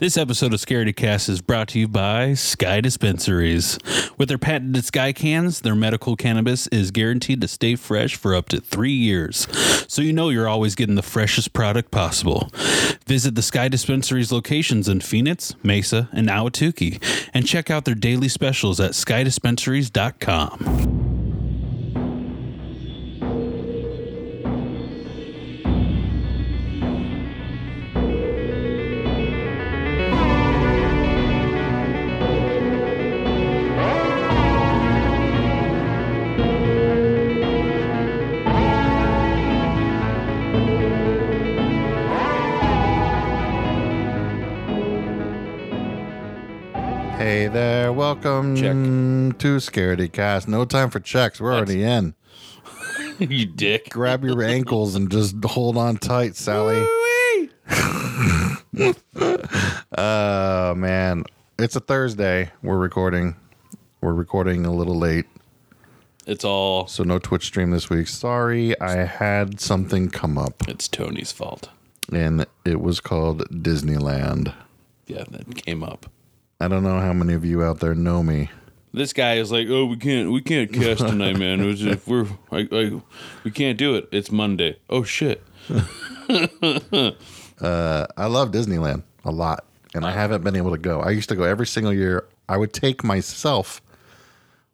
This episode of Scaredy Cast is brought to you by Sky Dispensaries. With their patented Sky cans, their medical cannabis is guaranteed to stay fresh for up to three years, so you know you're always getting the freshest product possible. Visit the Sky Dispensaries locations in Phoenix, Mesa, and Ahwatukee, and check out their daily specials at skydispensaries.com. welcome Check. Mm, to Scaredy Cast. No time for checks. We're already in. you dick. Grab your ankles and just hold on tight, Sally. Oh man, it's a Thursday. We're recording. We're recording a little late, It's all, so no Twitch stream this week. Sorry, I had something come up, it's Tony's fault. and it was called Disneyland. Yeah, that came up. I don't know how many of you out there know me. This guy is like, oh, we can't, we can't cast tonight, man. It was just, we're, I, I, we can't do it. It's Monday. Oh shit. Uh, I love Disneyland a lot, and I haven't been able to go. I used to go every single year. I would take myself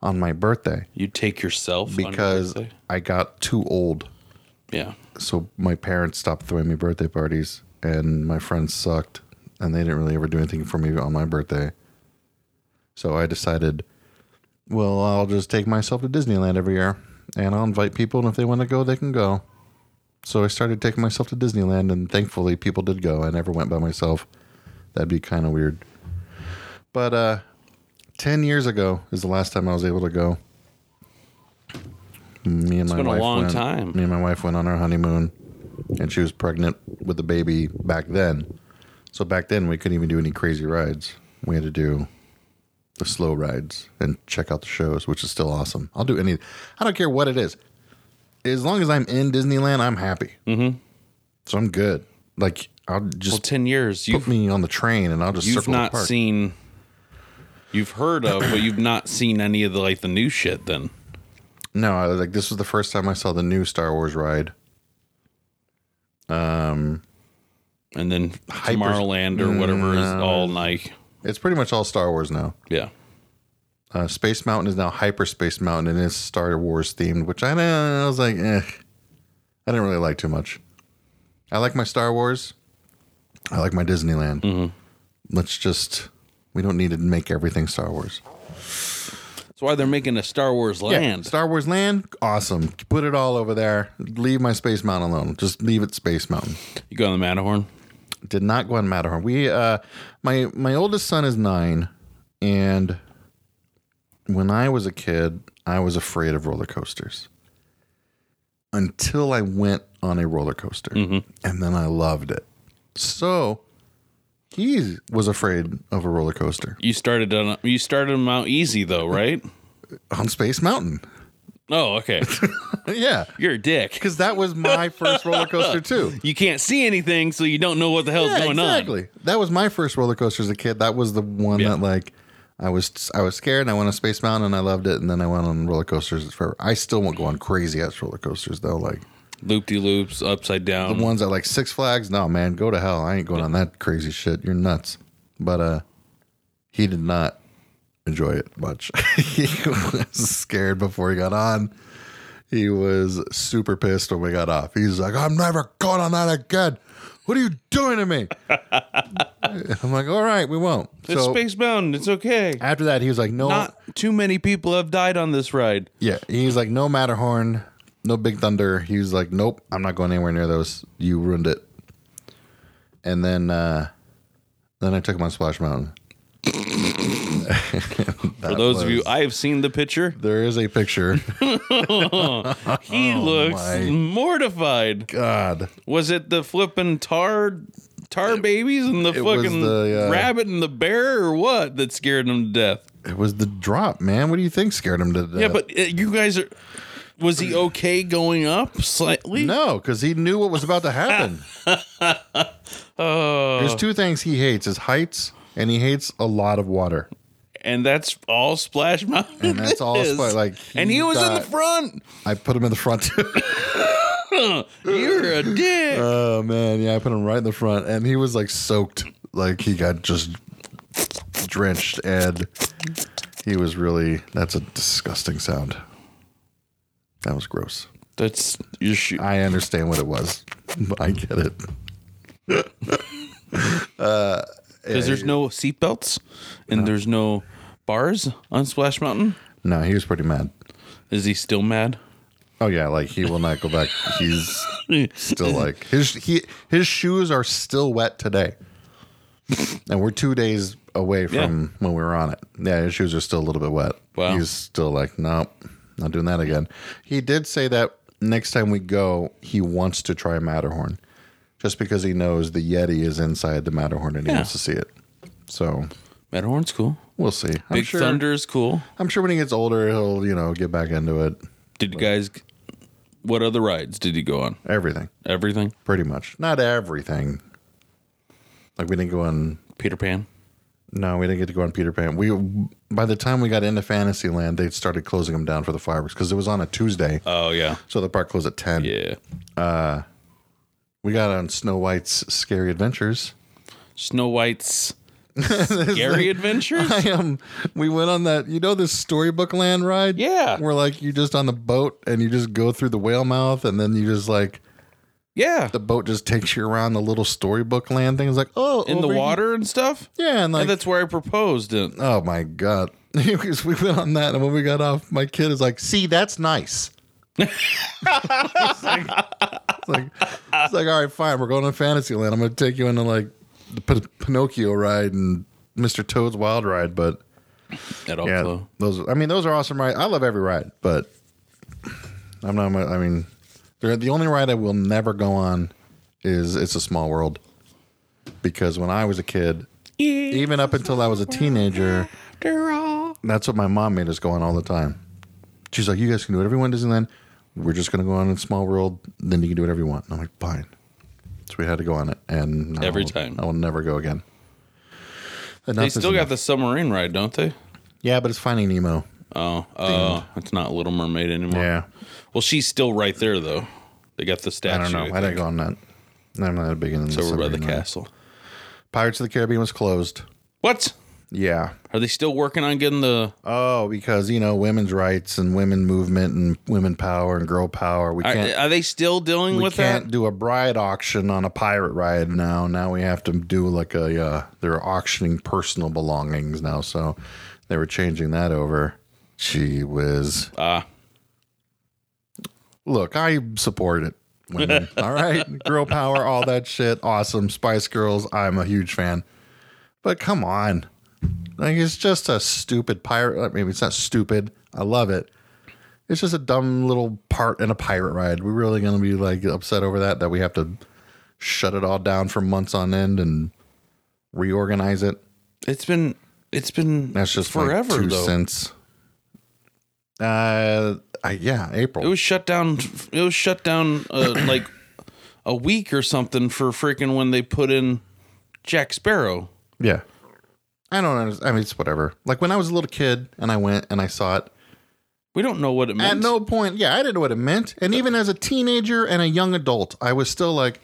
on my birthday You take yourself on your because? I got too old. yeah, So my parents stopped throwing me birthday parties, and my friends sucked, and they didn't really ever do anything for me on my birthday. So I decided, well, I'll just take myself to Disneyland every year, and I'll invite people, and if they want to go, they can go. So I started taking myself to Disneyland, and thankfully, people did go. I never went by myself. That'd be kind of weird. But uh, ten years ago is the last time I was able to go. Me and my been a long went, time. Me and my wife went on our honeymoon, and she was pregnant with the baby back then. So back then we couldn't even do any crazy rides. We had to do the slow rides and check out the shows, which is still awesome. I'll do any. I don't care what it is, as long as I'm in Disneyland, I'm happy. Mm-hmm. So I'm good. Like I'll well, just ten years. put You've me on the train and I'll just you've circle the not seen. You've heard of, but you've not seen any of the like the new shit. Then No, I, like this was the first time I saw the new Star Wars ride. Um, and then Hyper- Tomorrowland or whatever is No. all like it's pretty much all Star Wars now. yeah. Uh, Space Mountain is now Hyperspace Mountain and it's Star Wars themed, which I, I was like, eh, I didn't really like too much. I like my Star Wars. I like my Disneyland. Mm-hmm. Let's just, we don't need to make everything Star Wars. That's why they're making a Star Wars land. Star Wars Land, awesome. Put it all over there. Leave my Space Mountain alone. Just leave it Space Mountain. You go on the Matterhorn. Did not go on Matterhorn. We, uh, my my oldest son is nine, and when I was a kid, I was afraid of roller coasters. Until I went on a roller coaster, and then I loved it. So he was afraid of a roller coaster You started on you started them out easy though, right? on Space Mountain. Oh, okay. yeah, You're a dick. because that was my first roller coaster too. You can't see anything, so you don't know what the hell's Yeah, going on. exactly. That was my first roller coaster as a kid. That was the one Yeah. that like I was I was scared and I went on Space Mountain and I loved it and then I went on roller coasters forever. I still won't go on crazy ass roller coasters though. Like Loop de loops, upside down. the ones that like Six Flags, no man, go to hell. I ain't going on that crazy shit. You're nuts. But uh he did not enjoy it much. he was scared before he got on. He was super pissed when we got off. He's like, I'm never going on that again. What are you doing to me? I'm like, all right, we won't. it's so Space Mountain. It's okay. after that, he was like, no, Not too many people have died on this ride. yeah. He's like, no Matterhorn, no Big Thunder. He was like, nope, I'm not going anywhere near those. You ruined it. And then, uh, then I took him on Splash Mountain. For those of you, I have seen the picture. There is a picture. He looks Oh my. mortified. God. Was it the flipping tar tar babies and the fucking the, uh, rabbit and the bear or what that scared him to death? It was the drop, man. What do you think scared him to death? Yeah, but uh, you guys are Was he okay going up slightly? No, because he knew what was about to happen. Oh, There's two things he hates: his heights, and he hates a lot of water. And that's all Splash Mountain. And that's all is. Splash- like, and he was in the front. I put him in the front. You're a dick. oh man, yeah, I put him right in the front, and he was like soaked, like he got just drenched, and he was really. That's a disgusting sound. That was gross. that's your shoe. I understand what it was. I get it. Uh, Because there's no seatbelts and there's no bars on Splash Mountain. No, he was pretty mad. Is he still mad? Oh yeah, like he will not go back. He's still like his he his shoes are still wet today, and we're two days away from when we were on it. Yeah, his shoes are still a little bit wet. Wow. He's still like, nope, not doing that again. He did say that next time we go, he wants to try Matterhorn, just because he knows the Yeti is inside the Matterhorn and he Yeah. wants to see it. So Matterhorn's cool. we'll see. I'm Big sure, Thunder is cool. I'm sure when he gets older, he'll you know get back into it. Did you guys? What other rides did he go on? Everything. Everything. Pretty much. Not everything. Like we didn't go on. Peter Pan. No, we didn't get to go on Peter Pan. We by the time we got into Fantasyland, they started closing them down for the fireworks because it was on a Tuesday, Oh yeah. so the park closed at ten. Yeah. Uh, We got on Snow White's Scary Adventures. Snow White's Scary Adventures. I um, we went on that. You know this Storybook Land ride? Yeah. Where like you're just on the boat and you just go through the whale mouth and then you just like Yeah. the boat just takes you around the little Storybook Land thing. It's like oh, In the over here- water and stuff. Yeah, and like and that's where I proposed. And Oh my god! Because we went on that, and when we got off, my kid is like, "See, that's nice." It's, like, it's like, it's like, all right, fine. We're going to Fantasyland. I'm going to take you into like the P- Pinocchio ride and Mr. Toad's Wild Ride. But at all. yeah, those. I mean, those are awesome rides. I love every ride, but I'm not. I mean, they're the only ride I will never go on is It's a Small World because when I was a kid, even up until I was a teenager. That's what my mom made us go on all the time. She's like, "You guys can do whatever you want Disneyland. We're just gonna go on in Small World. Then you can do whatever you want." And I'm like, "Fine." So we had to go on it, and I Every will- time. I will never go again. Enough They is still got enough. the submarine ride, don't they? yeah, but it's Finding Nemo. Oh, oh, it's not Little Mermaid anymore. Yeah, Well, she's still right there though. They got the statue. I don't know. I, didn't think. go on that. I'm not a big into It's over by the submarine ride. castle. Pirates of the Caribbean was closed. What? Yeah. Are they still working on getting the? Oh, because you know women's rights and women movement and women power and girl power. We Are, can't. are they still dealing we with that? We can't do a bride auction on a pirate ride now. Now we have to do like a uh, they're auctioning personal belongings now. So they were changing that over. Gee whiz. Ah, Look, I support it. Women. all right. Girl power, all that shit. Awesome. Spice Girls, I'm a huge fan. But come on. Like it's just a stupid pirate. Maybe it's not stupid. I love it. It's just a dumb little part in a pirate ride. We're really gonna be like upset over that that we have to shut it all down for months on end and reorganize it. it's been it's been That's just forever two though. cents. Uh, I, yeah, April. It was shut down. It was shut down uh, like a week or something for freaking when they put in Jack Sparrow. Yeah. I don't understand. I mean, it's whatever. Like when I was a little kid and I went and I saw it, We don't know what it meant. at no point, yeah, I didn't know what it meant. And even as a teenager and a young adult, I was still like,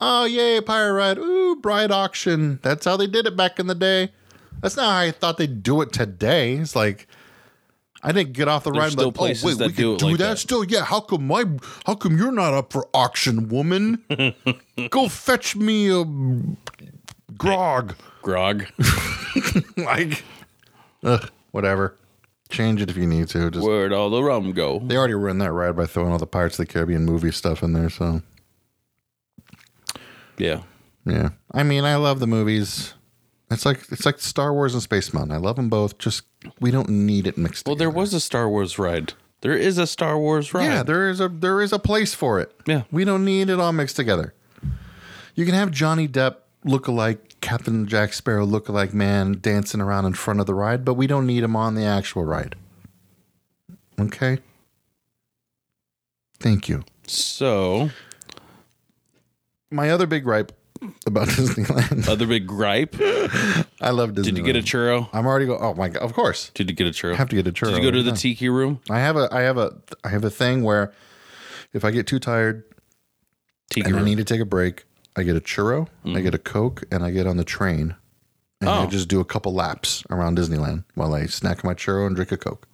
oh, yay, pirate ride. Ooh, bride auction. That's how they did it back in the day. That's not how I thought they'd do it today. It's like, I didn't get off the ride. and still like, oh, places oh, wait, that we do could it do like that, that. still. Yeah, how come my, how come you're not up for auction, woman? Go fetch me a grog. Grog. like, ugh, whatever. Change it if you need to. Just Where'd all the rum go? they already ruined that ride by throwing all the Pirates of the Caribbean movie stuff in there. So Yeah. yeah, I mean, I love the movies. It's like it's like Star Wars and Space Mountain. I love them both. Just we don't need it mixed. Well, there together. was a Star Wars ride. There is a Star Wars ride. yeah, there is a there is a place for it. Yeah. we don't need it all mixed together. You can have Johnny Depp look alike Captain Jack Sparrow look alike man dancing around in front of the ride, but we don't need him on the actual ride. Okay. Thank you. So, My other big gripe about Disneyland. other big gripe. I love Disneyland. Did you get a churro? I'm already go. Oh my god! Of course, Did you get a churro? I have to get a churro. Did you go to the Yeah. tiki room? I have a. I have a. I have a thing where, if I get too tired Tiki and I need to take a break, I get a churro, I get a coke, and I get on the train, and I Oh. just do a couple laps around Disneyland while I snack my churro and drink a coke.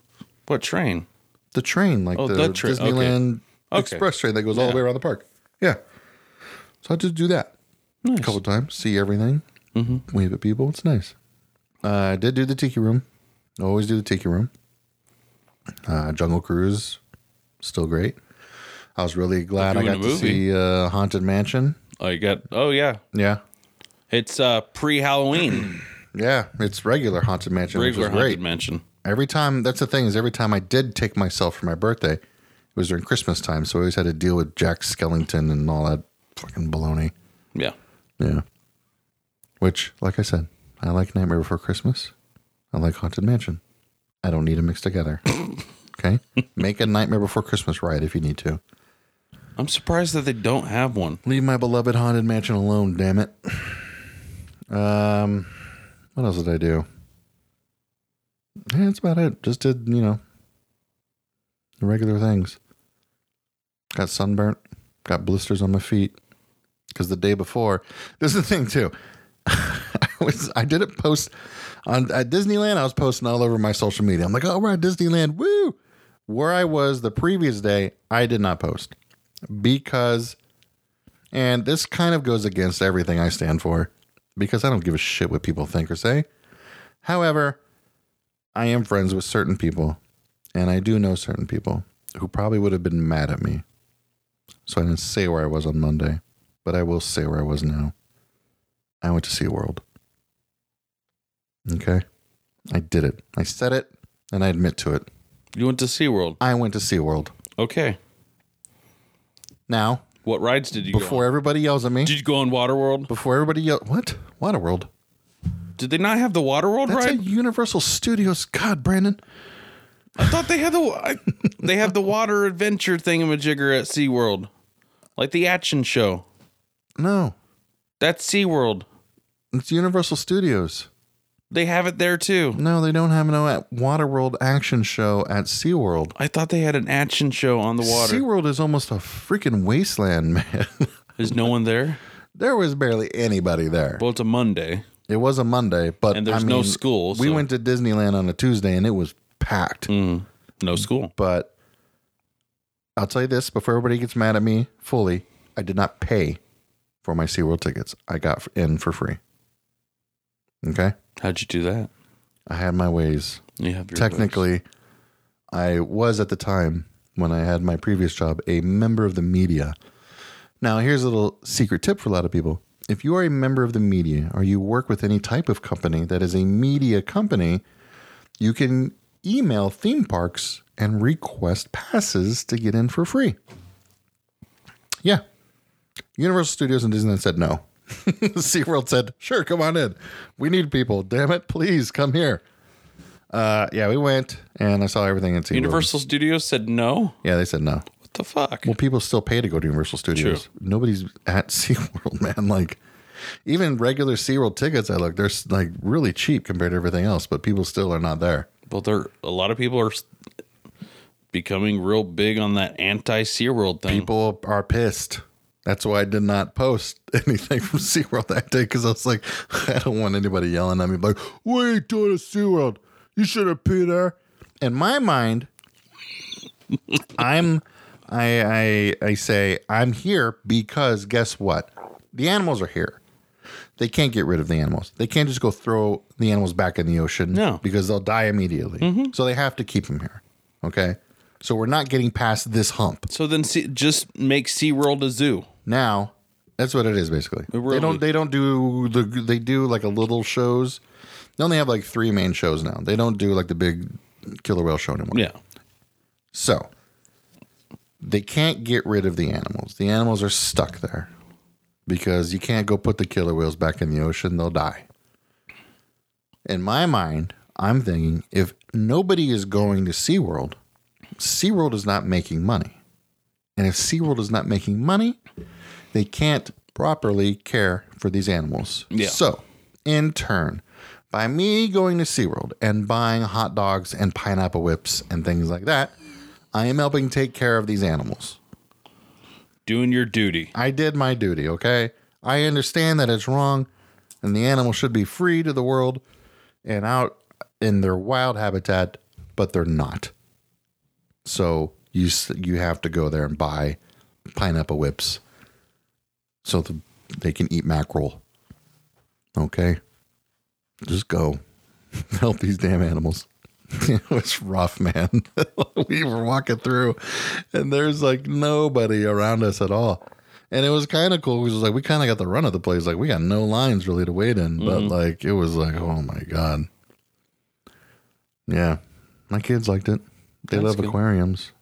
what train? The train, like Oh, the train. Okay. Disneyland Okay. express train that goes all the way around the park. Yeah. So I just do that Nice. a couple times, see everything, Mm-hmm. wave at people. It's nice. Uh, I did do the tiki room. Always do the tiki room. Uh, Jungle Cruise, still great. I was really glad I got to see uh, Haunted Mansion. Oh, you got. Oh, yeah. Yeah, It's uh pre-Halloween. yeah, it's regular Haunted Mansion, Regular haunted great. mansion. Every time, that's the thing is, every time I did take myself for my birthday, it was during Christmas time, so I always had to deal with Jack Skellington and all that fucking baloney. Yeah. Yeah. Which, like I said, I like Nightmare Before Christmas. I like Haunted Mansion. I don't need them mixed together. okay? Make a Nightmare Before Christmas ride if you need to. I'm surprised that they don't have one. Leave my beloved Haunted Mansion alone, damn it. Um, what else did I do? Yeah, that's about it. Just did, you know, the regular things. Got sunburnt, got blisters on my feet. Because the day before, this is the thing too. I was I didn't post on at Disneyland. I was posting all over my social media. I'm like, oh, we're at Disneyland, woo! Where I was the previous day, I did not post because, and this kind of goes against everything I stand for because I don't give a shit what people think or say. However, I am friends with certain people, and I do know certain people who probably would have been mad at me. So I didn't say where I was on Monday, but I will say where I was now. I went to SeaWorld. Okay? I did it. I said it, and I admit to it. You went to SeaWorld. I went to SeaWorld. Okay. Now, What rides did you go before on? everybody yells at me, Did you go on Waterworld? before everybody yells, what? Waterworld? Did they not have the Waterworld That's ride? Universal Studios. God, Brandon. I thought they had the I, they have the water adventure thingamajigger at SeaWorld. Like the action show. No, That's SeaWorld. it's Universal Studios. They have it there too. No, they don't have no at Waterworld action show at SeaWorld. I thought they had an action show on the water. SeaWorld is almost a freaking wasteland, man. Is no one there? there was barely anybody there. Well, it's a Monday. It was a Monday, but And there's I no mean, school, We so- went to Disneyland on a Tuesday and it was packed. Mm, no school. But I'll tell you this before everybody gets mad at me fully, I did not pay for my SeaWorld tickets. I got in for free. Okay? How'd you do that? I had my ways. You have your Technically, I was at the time when I had my previous job a member of the media. Now, here's a little secret tip for a lot of people. If you are a member of the media or you work with any type of company that is a media company, you can email theme parks and request passes to get in for free. Yeah. Universal Studios and Disneyland said no. SeaWorld said, sure, come on in. We need people. Damn it. Please come here. Uh, yeah, we went and I saw everything at SeaWorld. Universal Studios said no. Yeah, they said no. What the fuck? Well, people still pay to go to Universal Studios. Nobody's at SeaWorld, man. Like, even regular SeaWorld tickets, I look, they're like really cheap compared to everything else, but people still are not there. Well, there a lot of people are becoming real big on that anti SeaWorld thing. People are pissed. That's why I did not post anything from SeaWorld that day because I was like, I don't want anybody yelling at me, like, what are you doing at SeaWorld? You should have be there. In my mind, I'm I, I I say I'm here because guess what? The animals are here. They can't get rid of the animals. They can't just go throw the animals back in the ocean No. because they'll die immediately. Mm-hmm. So they have to keep them here. Okay? So we're not getting past this hump. So then see, just make SeaWorld a zoo. Now, that's what it is basically. They don't they don't do the they do like a little shows. They only have like three main shows now. They don't do like the big killer whale show anymore. Yeah. So they can't get rid of the animals. The animals are stuck there because you can't go put the killer whales back in the ocean, they'll die. In my mind, I'm thinking if nobody is going to SeaWorld, SeaWorld is not making money. And if SeaWorld is not making money, they can't properly care for these animals. Yeah. So, in turn, by me going to SeaWorld and buying hot dogs and pineapple whips and things like that, I am helping take care of these animals. Doing your duty. I did my duty, okay? I understand that it's wrong and the animal should be free to the world and out in their wild habitat, but they're not. So you you have to go there and buy pineapple whips so the, they can eat mackerel. Okay? Just go. Help these damn animals. it was rough, man. we were walking through and there's like nobody around us at all. And it was kind of cool. It was like we kind of got the run of the place. Like we got no lines really to wait in, but mm-hmm. like it was like, oh my god. Yeah, my kids liked it. They That's love good. aquariums.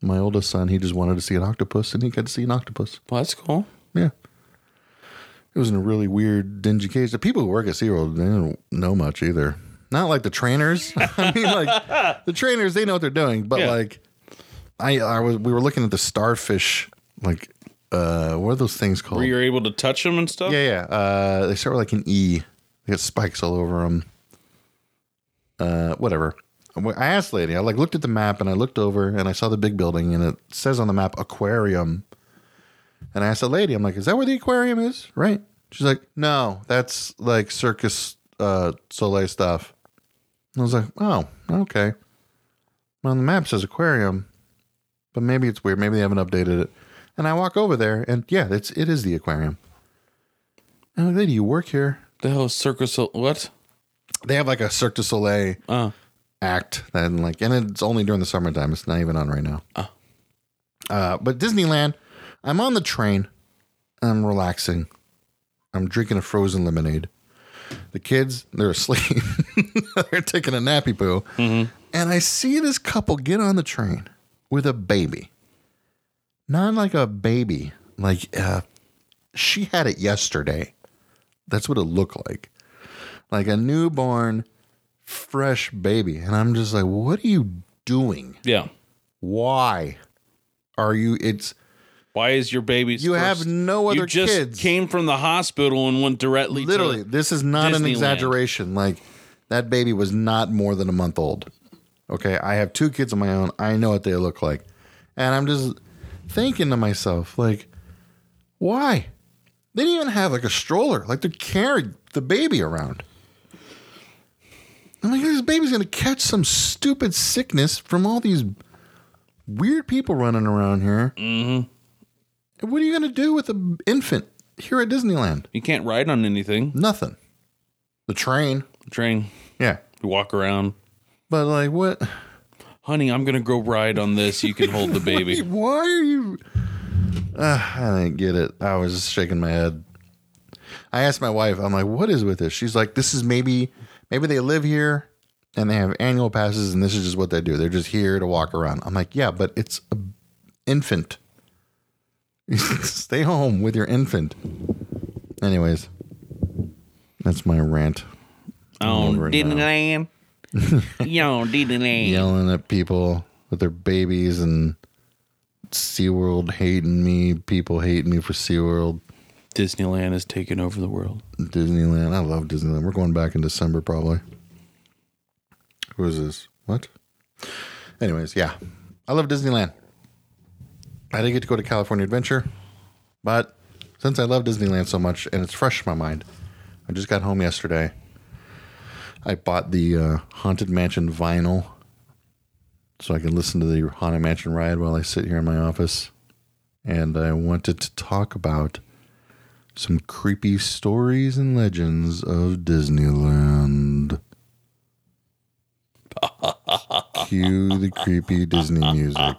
My oldest son, he just wanted to see an octopus, and he got to see an octopus. Well, that's cool. Yeah. It was in a really weird, dingy cage. The people who work at SeaWorld, they don't know much either. Not like the trainers. I mean, like the trainers, they know what they're doing. But Yeah. like, I, I was, we were looking at the starfish. Like, uh, what are those things called? Were you able to touch them and stuff? Yeah, yeah. Uh, they start with like an E. They got spikes all over them. Uh, whatever. I asked lady. I like looked at the map and I looked over and I saw the big building and it says on the map aquarium. And I asked the lady, I'm like, "Is that where the aquarium is?" Right? She's like, "No, that's like Circus uh, Soleil stuff." And I was like, "Oh, okay." Well, on the map says aquarium, but maybe it's weird. Maybe they haven't updated it. And I walk over there, and yeah, it's it is the aquarium. And I'm like, lady, you work here? The hell is Circus? What? They have like a Cirque du Soleil Uh, act, and like, and it's only during the summertime. It's not even on right now. Uh, but Disneyland, I'm on the train. I'm relaxing. I'm drinking a frozen lemonade. The kids, they're asleep. they're taking a nappy poo. And I see this couple get on the train with a baby. Not like a baby, like uh, she had it yesterday. That's what it looked like. Like a newborn, fresh baby. And I'm just like, what are you doing? yeah. Why are you? It's Why is your baby? You have no other You just kids. came from the hospital and went directly. literally, this is not an exaggeration. Like that baby was not more than a month old. Okay, I have two kids of my own. I know what they look like, and I'm just thinking to myself, like, why? They didn't even have like a stroller. Like they're carrying the baby around. I'm like, this baby's gonna catch some stupid sickness from all these weird people running around here. Mm-hmm. What are you gonna do with an infant here at Disneyland? you can't ride on anything. Nothing. The train. The train. Yeah. You walk around. But like what Honey, I'm gonna go ride on this. You can hold the baby. why are you Ah, I didn't get it. I was just shaking my head. I asked my wife, I'm like, what is with this? She's like, this is maybe maybe they live here and they have annual passes and this is just what they do. They're just here to walk around. I'm like, yeah, but it's a infant. Stay home with your infant. Anyways, that's my rant. On over it now. Disneyland. you on Disneyland. yelling at people with their babies and SeaWorld hating me, people hating me for SeaWorld, Disneyland is taking over the world. Disneyland. I love Disneyland. We're going back in December probably. Who is this? What? Anyways, yeah. I love Disneyland. I didn't get to go to California Adventure, but since I love Disneyland so much and it's fresh in my mind, I just got home yesterday. I bought the uh, Haunted Mansion vinyl so I can listen to the Haunted Mansion ride while I sit here in my office. And I wanted to talk about some creepy stories and legends of Disneyland. Cue the creepy Disney music.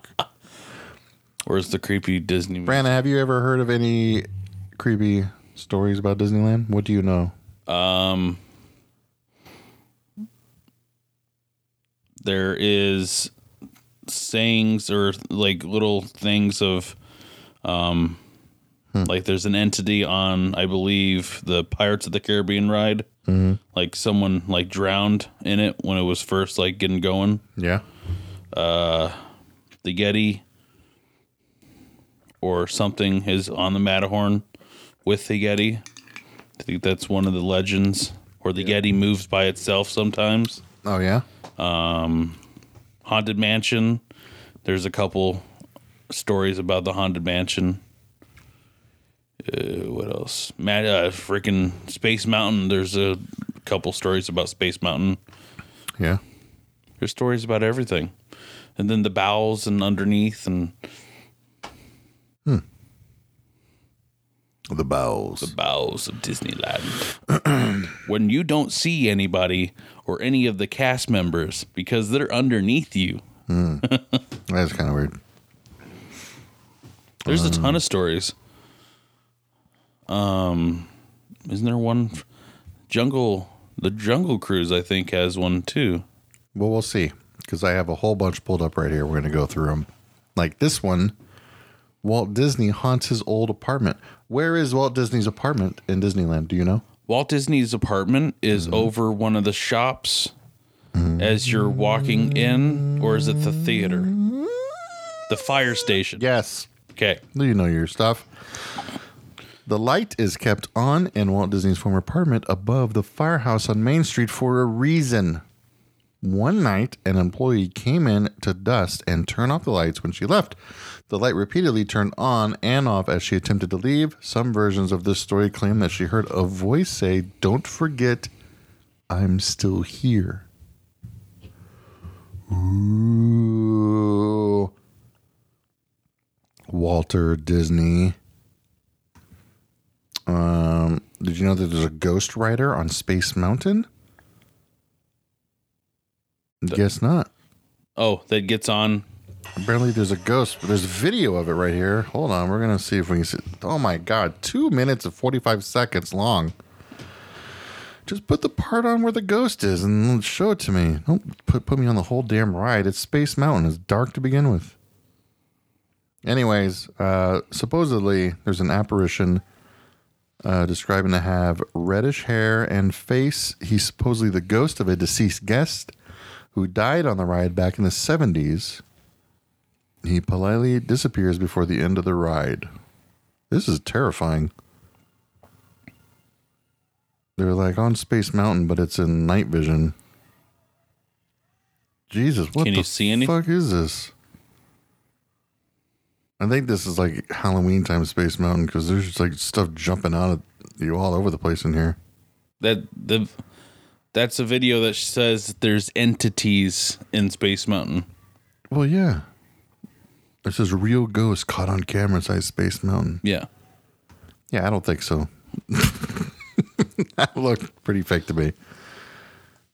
Where's the creepy Disney? Brandon, have you ever heard of any creepy stories about Disneyland? What do you know? Um, there is sayings or like little things of, um, like there's an entity on, I believe, the Pirates of the Caribbean ride. Mm-hmm. Like someone like drowned in it when it was first like getting going. Yeah. The Yeti. Or something is on the Matterhorn with the Yeti. I think that's one of the legends. Or the Yeti moves by itself sometimes. Oh yeah. Haunted Mansion. There's a couple stories about the Haunted Mansion. Uh, what else? Matt, uh, freaking Space Mountain. There's a couple stories about Space Mountain. Yeah. There's stories about everything, and then the bowels and underneath, and The bowels. The bowels of Disneyland. when you don't see anybody or any of the cast members because they're underneath you. That's kind of weird. There's a ton of stories. Um, isn't there one? Jungle, the Jungle Cruise, I think, has one too. Well, we'll see because I have a whole bunch pulled up right here. We're going to go through them. Like this one, Walt Disney haunts his old apartment. Where is Walt Disney's apartment in Disneyland? Do you know? Walt Disney's apartment is mm-hmm. over one of the shops mm-hmm. as you're walking in, or is it the theater? The fire station. Yes. Okay. You know your stuff. The light is kept on in Walt Disney's former apartment above the firehouse on Main Street for a reason. One night, an employee came in to dust and turn off the lights when she left. The light repeatedly turned on and off as she attempted to leave. Some versions of this story claim that she heard a voice say, Don't forget, I'm still here. Ooh. Walter Disney. Um, did you know that there's a ghost writer on Space Mountain? Guess not. Oh, that gets on. Apparently, there's a ghost. There's a video of it right here. Hold on, we're gonna see if we can see. Oh my god, two minutes and forty-five seconds long. Just put the part on where the ghost is and show it to me. Don't put put me on the whole damn ride. It's Space Mountain. It's dark to begin with. Anyways, uh, supposedly there's an apparition uh, describing to have reddish hair and face. He's supposedly the ghost of a deceased guest who died on the ride back in the 70s. He politely disappears before the end of the ride. This is terrifying. They're like on Space Mountain, but it's in night vision. Jesus, what Can the you see any- fuck is this? I think this is like Halloween time Space Mountain because there's just like stuff jumping out at you all over the place in here. That the that's a video that says there's entities in Space Mountain. Well, yeah. This is real ghosts caught on camera inside Space Mountain. Yeah. Yeah, I don't think so. that looked pretty fake to me.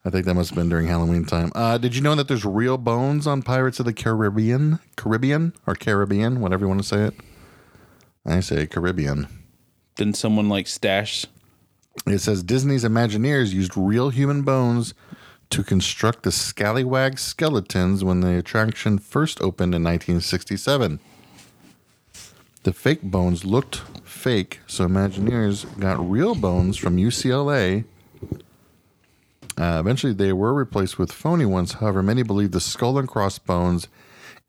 I think that must have been during Halloween time. Uh, did you know that there's real bones on Pirates of the Caribbean? Caribbean or Caribbean, whatever you want to say it. I say Caribbean. Didn't someone like stash? It says Disney's Imagineers used real human bones to construct the Scallywag skeletons when the attraction first opened in 1967. The fake bones looked fake, so Imagineers got real bones from UCLA. Uh, eventually, they were replaced with phony ones. However, many believe the skull and crossbones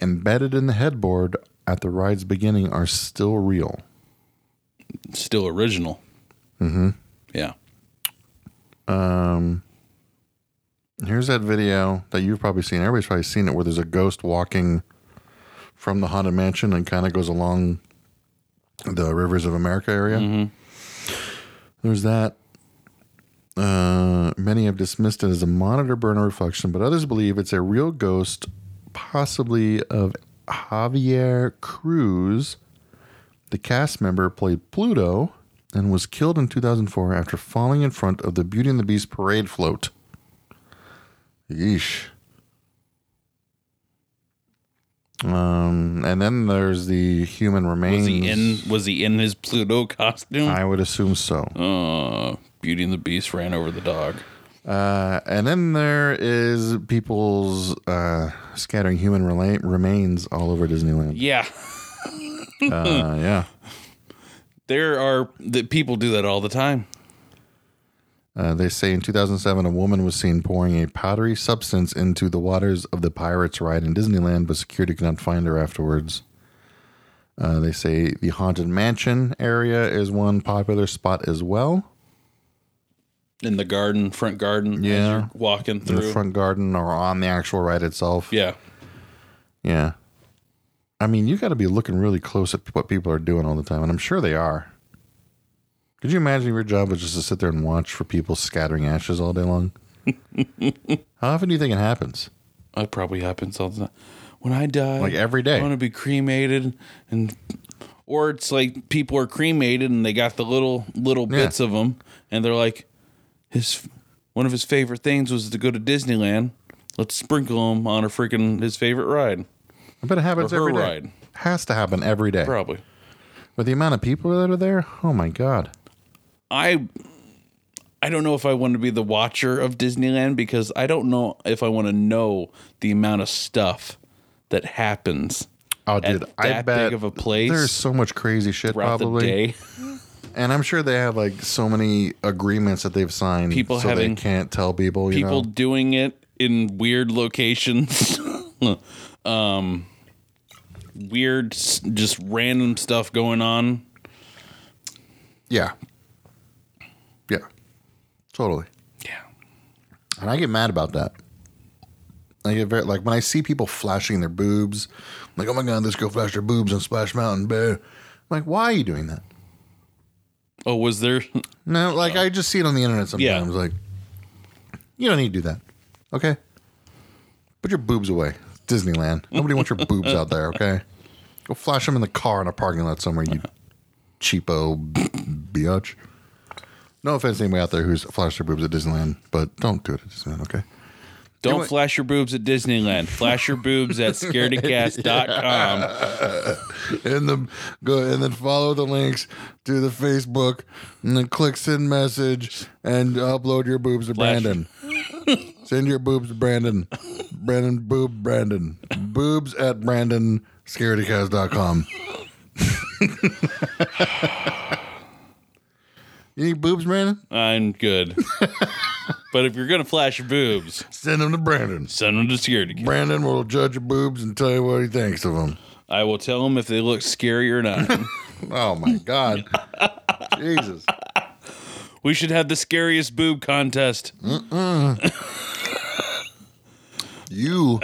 embedded in the headboard at the ride's beginning are still real. Still original. Mm-hmm. Yeah. Here's that video that you've probably seen. Everybody's probably seen it where there's a ghost walking from the Haunted Mansion and kind of goes along the Rivers of America area. There's that. Uh, many have dismissed it as a monitor burner reflection, but others believe it's a real ghost, possibly of Javier Cruz. The cast member played Pluto and was killed in 2004 after falling in front of the Beauty and the Beast parade float. Yeesh. Um, and then there's the human remains. Was he in? Was he in his Pluto costume? I would assume so. Uh, Beauty and the Beast ran over the dog. Uh, and then there is people's uh, scattering human rela- remains all over Disneyland. Yeah. Uh, yeah. There are the people do that all the time. Uh, they say in 2007, a woman was seen pouring a powdery substance into the waters of the Pirates ride in Disneyland, but security could not find her afterwards. Uh, they say the Haunted Mansion area is one popular spot as well. In the garden, front garden. as Yeah. you're walking In through. the front garden or on the actual ride itself. Yeah. Yeah. I mean, you got to be looking really close at what people are doing all the time, and I'm sure they are. Could you imagine if your job was just to sit there and watch for people scattering ashes all day long? How often do you think it happens? That probably happens all the time. When I die, Like every day. I want to be cremated, and or it's like people are cremated and they got the little little Yeah. bits of them, and they're like, his one of his favorite things was to go to Disneyland. Let's sprinkle him on a freaking his favorite ride. I bet it happens every day. ride. Has to happen every day. Probably. With the amount of people that are there, oh my god. I I don't know if I want to be the watcher of Disneyland because I don't know if I want to know the amount of stuff that happens Oh, dude, at I that bet big of a place there's so much crazy shit throughout probably, the day. and I'm sure they have like so many agreements that they've signed. People so having- they can't tell people. You People know? doing it in weird locations. um weird just random stuff going on. Yeah, yeah, totally. Yeah. And I get mad about that. I get very like when I see people flashing their boobs, I'm like, oh my god, let's go flash their boobs on Splash Mountain. Bear. I'm like, why are you doing that? Oh, was there No, like I just see it on the internet Yeah. sometimes. Like, you don't need to do that. Okay, put your boobs away. It's Disneyland. Nobody wants your boobs out there. Okay, go flash them in the car in a parking lot somewhere. You cheapo biatch. No offense to anybody out there who's flashed their boobs at Disneyland, but don't do it at Disneyland. Okay. Don't what? flash your boobs at Disneyland. Flash your boobs at scaredycast.com. and the go and then follow the links to the Facebook and then click send message and upload your boobs to Flash. Brandon. send your boobs to Brandon. Brandon boob Brandon. Boobs at Brandon scaredycast.com. you need boobs, Brandon? I'm good. but if you're gonna flash your boobs, Send them to Brandon. send them to Scaredycast. Brandon will judge your boobs and tell you what he thinks of them. I will tell them if they look scary or not. Oh my God. Jesus. we should have the scariest boob contest. You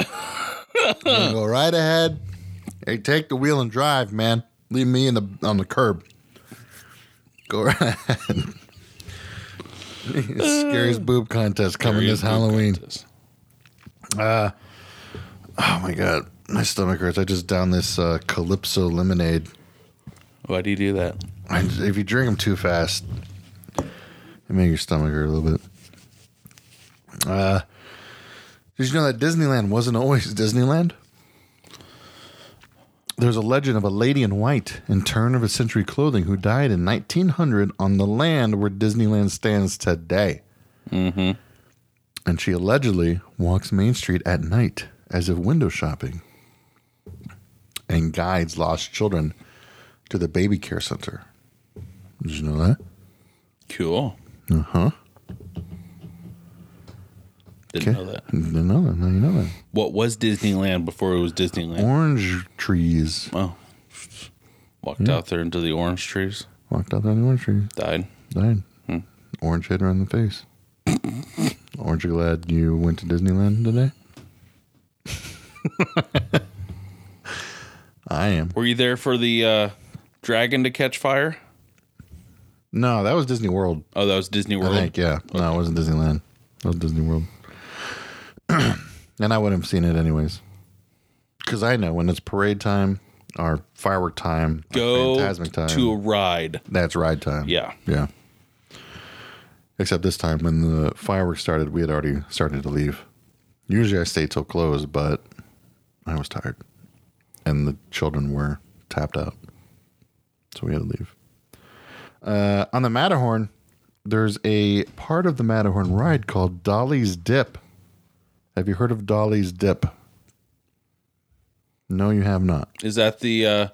go right ahead. Hey, take the wheel and drive, man. Leave me in the on the curb. Go right ahead. Scariest boob contest coming Scariest this Halloween. contest. Oh my god, my stomach hurts. I just downed this uh, Calypso lemonade. Why do you do that? I, if you drink them too fast, it make your stomach hurt a little bit. Uh, did you know that Disneyland wasn't always Disneyland? There's a legend of a lady in white in turn of a century clothing who died in 1900 on the land where Disneyland stands today. Mm-hmm. And she allegedly walks Main Street at night as if window shopping and guides lost children to the baby care center. Did you know that? Cool. Uh huh. Didn't know that. Didn't know that. Now you know that. What was Disneyland before it was Disneyland? Orange trees. Oh. Walked out there into the orange trees. Walked out there on the orange tree. Died. Died. Orange hit her in the face. Aren't you glad you went to Disneyland today? I am. Were you there for the uh, dragon to catch fire? No, that was Disney World. Oh, that was Disney I World. think, yeah. No, it wasn't Disneyland. That was Disney World. and I wouldn't have seen it anyways. Because I know when it's parade time or firework time, Go time, to a ride. that's ride time. Yeah. Yeah. Except this time when the fireworks started, we had already started to leave. Usually I stay till close, but I was tired. And the children were tapped out. So we had to leave. Uh, on the Matterhorn, there's a part of the Matterhorn ride called Dolly's Dip. Have you heard of Dolly's Dip? No, you have not. Is that the uh,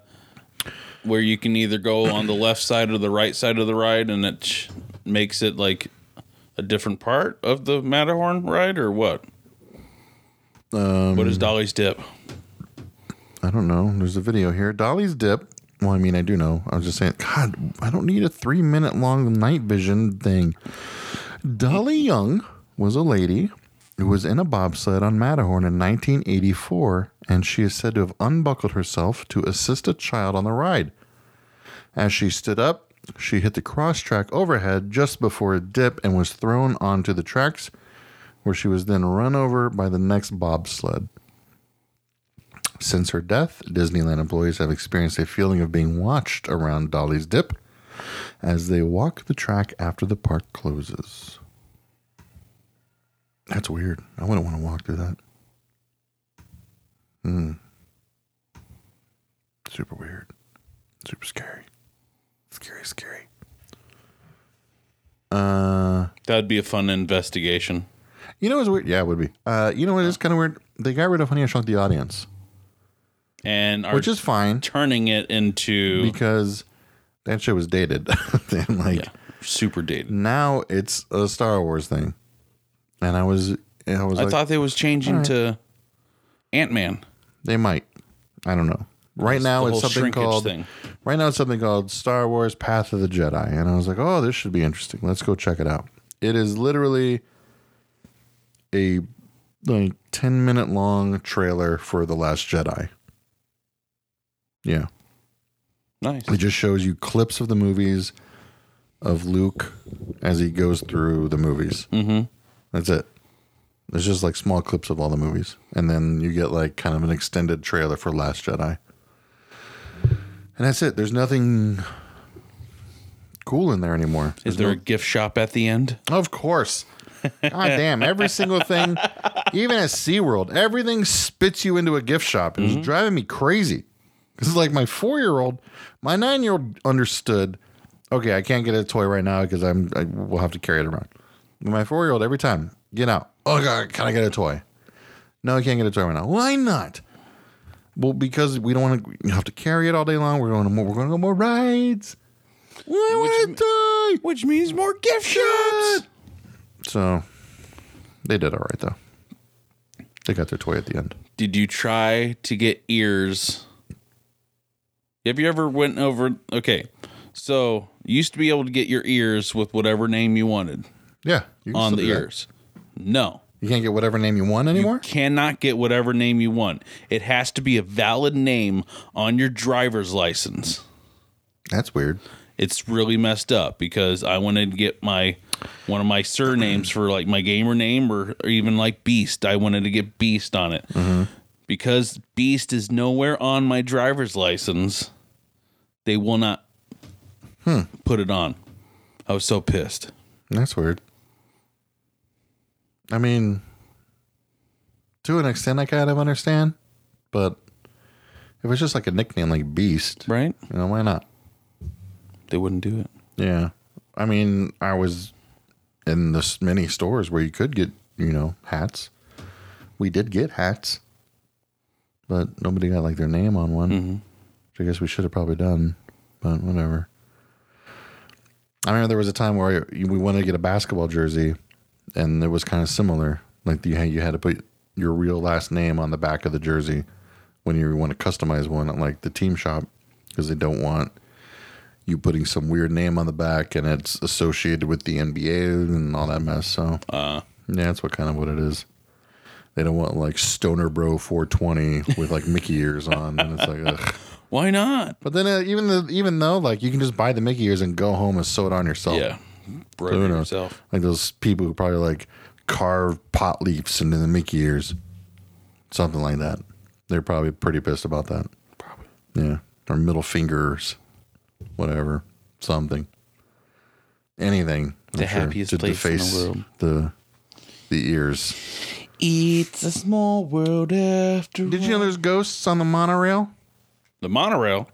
where you can either go on the left side or the right side of the ride, and it sh- makes it like a different part of the Matterhorn ride, or what? Um, what is Dolly's Dip? I don't know. There's a video here. Dolly's Dip Well, I mean, I do know. I was just saying, God, I don't need a three minute long night vision thing. Dolly Young was a lady who was in a bobsled on Matterhorn in 1984, and she is said to have unbuckled herself to assist a child on the ride. As she stood up, she hit the cross track overhead just before a dip and was thrown onto the tracks, where she was then run over by the next bobsled. Since her death, Disneyland employees have experienced a feeling of being watched around Dolly's dip as they walk the track after the park closes. That's weird. I wouldn't want to walk through that. Hmm. Super weird. Super scary. Scary, scary. Uh, That'd be a fun investigation. you know what's weird? Yeah, it would be. Uh, you know what is kind of weird? They got rid of Honey I Shrunk the Audience, And are which is fine turning it into because that shit was dated. and like yeah, super dated. now it's a Star Wars thing, and I was I was I like, thought they was changing to Ant Man. they might. I don't know. Right now it's something called thing. right now it's something called Star Wars Path of the Jedi, and I was like, oh, this should be interesting. Let's go check it out. It is literally a like ten minute long trailer for the Last Jedi. Yeah. Nice. It just shows you clips of the movies of Luke as he goes through the movies. Mm-hmm. That's it. There's just like small clips of all the movies. And then you get like kind of an extended trailer for Last Jedi. And that's it. There's nothing cool in there anymore. Is there a gift shop at the end? Of course. God damn, every single thing, even at SeaWorld, everything spits you into a gift shop. It was mm-hmm. driving me crazy. Because it's like my four year old, my nine year old understood, okay, I can't get a toy right now because I'm I will have to carry it around. My four year old, every time, get out. Oh god, can I get a toy? No, I can't get a toy right now. Why not? Well, because we don't want to have to carry it all day long. We're going to more, we're going to go more rides. Want a toy. Which means more gift shops. So they did all right though. They got their toy at the end. Did you try to get ears? Have you ever went over? Okay, so you used to be able to get your ears with whatever name you wanted Yeah, on the ears. No, You can't get whatever name you want anymore. cannot get whatever name you want. It has to be a valid name on your driver's license. That's weird. It's really messed up because I wanted to get my one of my surnames for like my gamer name or, or even like Beast. I wanted to get Beast on it. Because Beast is nowhere on my driver's license, they will not hmm. put it on. I was so pissed. That's weird. I mean, to an extent, I kind of understand, but if it's just like a nickname like Beast, Right? you know, why not? They wouldn't do it. Yeah. I mean, I was in this many stores where you could get, you know, hats. We did get hats, but nobody got like their name on one. Mm-hmm. Which I guess we should have probably done, but whatever. I remember there was a time where we wanted to get a basketball jersey, and it was kind of similar. Like you had, you had to put your real last name on the back of the jersey when you want to customize one at like the team shop because they don't want you putting some weird name on the back and it's associated with the NBA and all that mess. So Uh, yeah, that's what kind of what it is. They don't want like Stoner Bro 420 with like Mickey ears on, and it's like, ugh. why not? But then uh, even the, even though like you can just buy the Mickey ears and go home and sew it on yourself. Yeah. Broke who it knows? yourself. Like those people who probably like carve pot leaves into the Mickey ears, something like that. They're probably pretty pissed about that. Probably. Yeah. Or middle fingers, whatever, something. Anything. The I'm sure, happiest to place in the deface world. The, the ears. It's a small world after Did you know there's ghosts on the monorail? the monorail.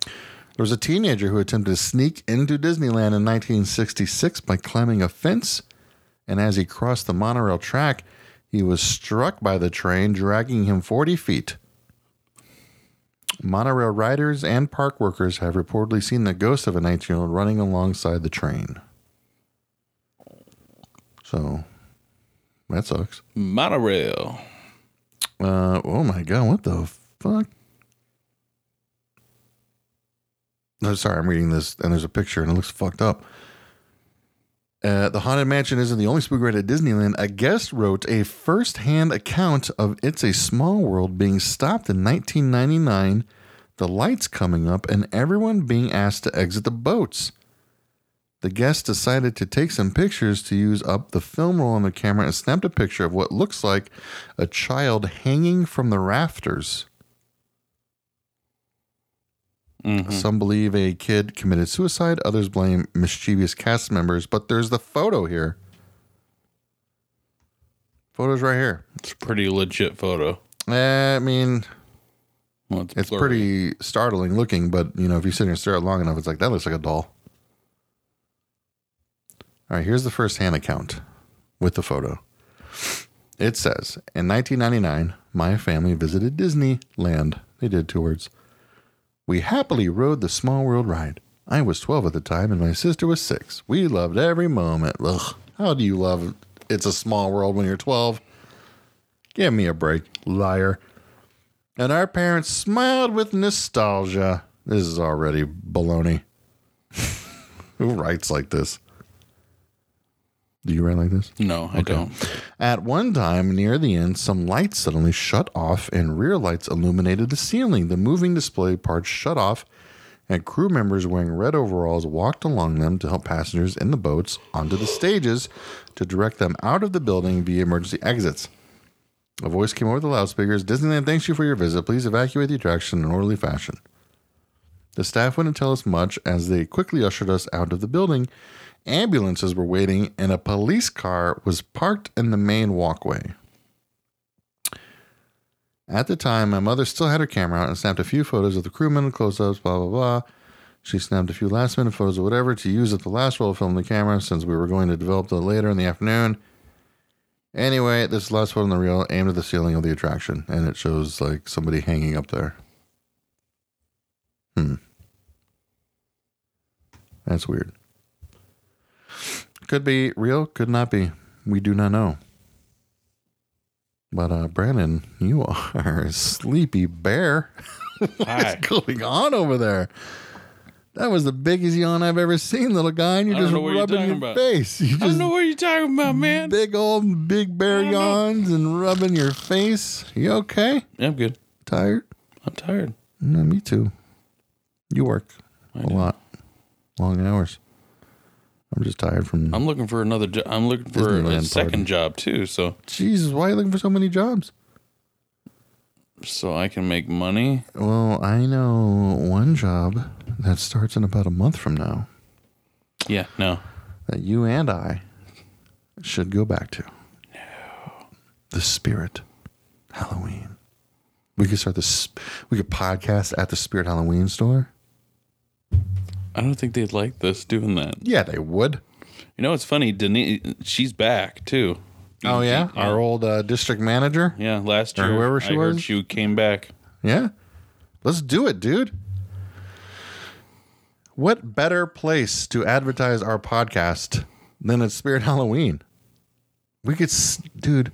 There was a teenager who attempted to sneak into Disneyland in 1966 by climbing a fence. And as he crossed the monorail track, he was struck by the train, dragging him 40 feet. Monorail riders and park workers have reportedly seen the ghost of a 19 year old running alongside the train. So, that sucks. Monorail. Uh, oh my God, what the fuck? No, sorry, I'm reading this, and there's a picture, and it looks fucked up. Uh, the Haunted Mansion isn't the only spook ride at Disneyland. A guest wrote a first-hand account of It's a Small World being stopped in 1999, the lights coming up, and everyone being asked to exit the boats. The guest decided to take some pictures to use up the film roll on the camera and snapped a picture of what looks like a child hanging from the rafters. Mhm. Some believe a kid committed suicide, others blame mischievous cast members, but there's the photo here. Photo's right here. It's a pretty legit photo. Eh, I mean, Well, it's it's pretty startling looking, but you know, if you sit here and stare at it long enough, it's like that looks like a doll. All right, here's the first hand account with the photo. It says, in 1999, my family visited Disneyland. They did two words. We happily rode the Small World ride. I was 12 at the time and my sister was six. We loved every moment. Ugh, how do you love It's a Small World when you're 12? Give me a break, liar. And our parents smiled with nostalgia. This is already baloney. Who writes like this? Do you write like this? No, I don't. At one time, near the end, some lights suddenly shut off and rear lights illuminated the ceiling. The moving display parts shut off, and crew members wearing red overalls walked along them to help passengers in the boats onto the stages to direct them out of the building via emergency exits. A voice came over the loudspeakers Disneyland thanks you for your visit. Please evacuate the attraction in an orderly fashion. The staff wouldn't tell us much as they quickly ushered us out of the building. Ambulances were waiting, and a police car was parked in the main walkway. At the time, my mother still had her camera out and snapped a few photos of the crewmen close ups, blah, blah, blah. She snapped a few last minute photos of whatever to use at the last roll film on the camera since we were going to develop the later in the afternoon. Anyway, this last photo in the reel aimed at the ceiling of the attraction, and it shows like somebody hanging up there. Hmm. That's weird. Could be real, could not be. We do not know. But uh Brandon, you are a sleepy bear. What's going on over there? That was the biggest yawn I've ever seen, little guy, and you're just what you're rubbing your about. face. You I don't know what you're talking about, man. big old big bear don't know. yawns and rubbing your face. You okay? Yeah, I'm good. Tired? I'm tired. No, me too. You work I a do. lot, long hours. I'm just tired from. I'm looking for another job. I'm looking for a second party. job too, so Jesus, why are you looking for so many jobs? so I can make money. Well, I know one job that starts in about a month from now Yeah, no. that you and I should go back to. No. The Spirit Halloween. We could start this. We could podcast at the Spirit Halloween store. I don't think they'd like this doing that. Yeah, they would. You know, it's funny. Denise, she's back too. Oh yeah, our old uh, district manager. Yeah, last Or year, whoever she I heard was? she came back. Yeah. Let's do it, dude. What better place to advertise our podcast than at Spirit Halloween? We could, s- dude,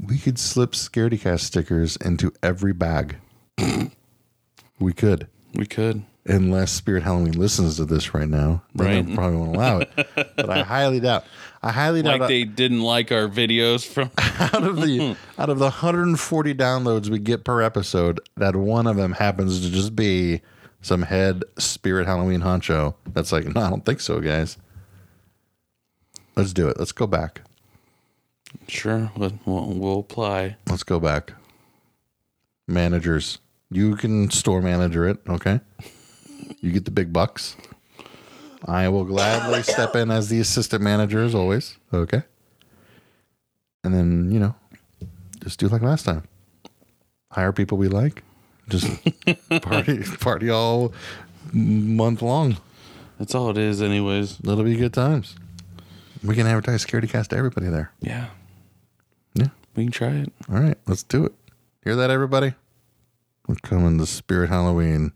we could slip Scaredy Cast stickers into every bag. we could. We could. Unless Spirit Halloween listens to this right now. Right. they probably won't allow it. but I highly doubt. I highly doubt Like they didn't like our videos from. out of the out of the 140 downloads we get per episode, that one of them happens to just be some head spirit Halloween honcho. That's like, no, I don't think so, guys. Let's do it. Let's go back. sure, we'll, we'll, we'll apply. Let's go back. Managers, you can store manager it, okay? You get the big bucks. I will gladly step in as the assistant manager as always, okay? And then, you know, just do like last time. Hire people we like. Just party party all month long. That's all it is, anyways. It'll be good times. We can advertise Scaredy Cast to everybody there. Yeah, Yeah. we can try it. All right, let's do it. Hear that, everybody? We're coming to Spirit Halloween.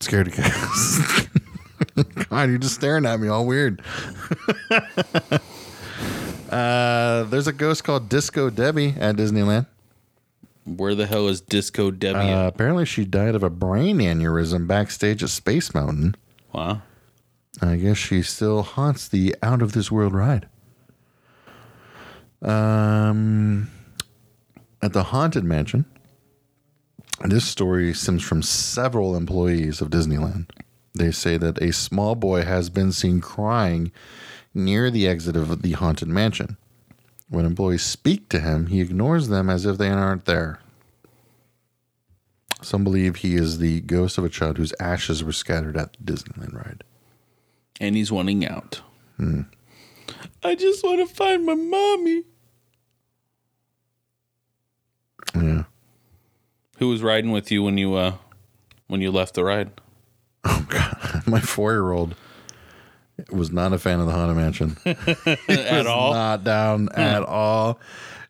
Scared cast. God, you're just staring at me all weird. uh, there's a ghost called Disco Debbie at Disneyland. Where the hell is Disco Debbie? Uh, apparently, she died of a brain aneurysm backstage at Space Mountain. wow. I guess she still haunts the out of this world ride. Um, at the Haunted Mansion, this story stems from several employees of Disneyland. They say that a small boy has been seen crying near the exit of the Haunted Mansion. When employees speak to him, he ignores them as if they aren't there. Some believe he is the ghost of a child whose ashes were scattered at the Disneyland ride. And he's wanting out. Hmm. I just want to find my mommy. Yeah. Who was riding with you when you uh when you left the ride? Oh God, my four-year-old was not a fan of the Haunted Mansion At all? Not down at all.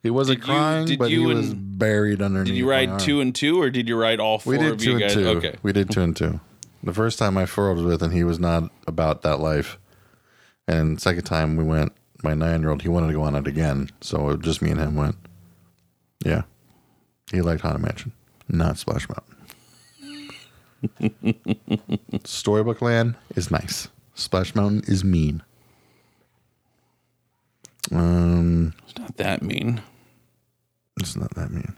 He wasn't Did you- crying, did but he you was and- baried underneath. Did you ride two and two, or did you ride all four We did two you and two. Okay. We did two and two. The first time my four-year-old was with, and he was not about that life. And second time we went, my nine-year-old, he wanted to go on it again, so it just me and him went. Yeah, he liked Haunted Mansion, not Splash Mountain. Storybook Land is nice. Splash Mountain is mean. Um, It's not that mean. it's not that mean.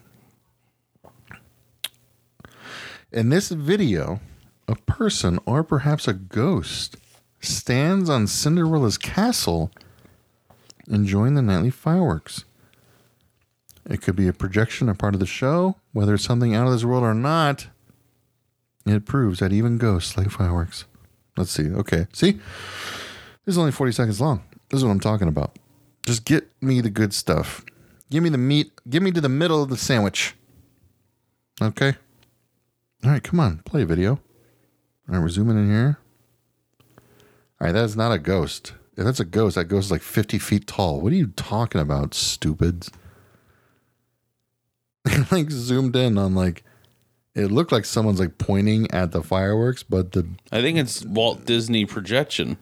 In this video, a person or perhaps a ghost stands on Cinderella's castle enjoying the nightly fireworks. It could be a projection or part of the show, whether it's something out of this world or not. It proves that even ghosts like fireworks. Let's see. Okay. See? This is only 40 seconds long. This is what I'm talking about. Just get me the good stuff. Give me the meat. Give me to the middle of the sandwich. Okay. All right, come on. Play a video. All right, we're zooming in here. All right, that's not a ghost. If that's a ghost, that ghost is like 50 feet tall. What are you talking about, stupids? like zoomed in on like, it looked like someone's like pointing at the fireworks, but the I think it's Walt Disney projection.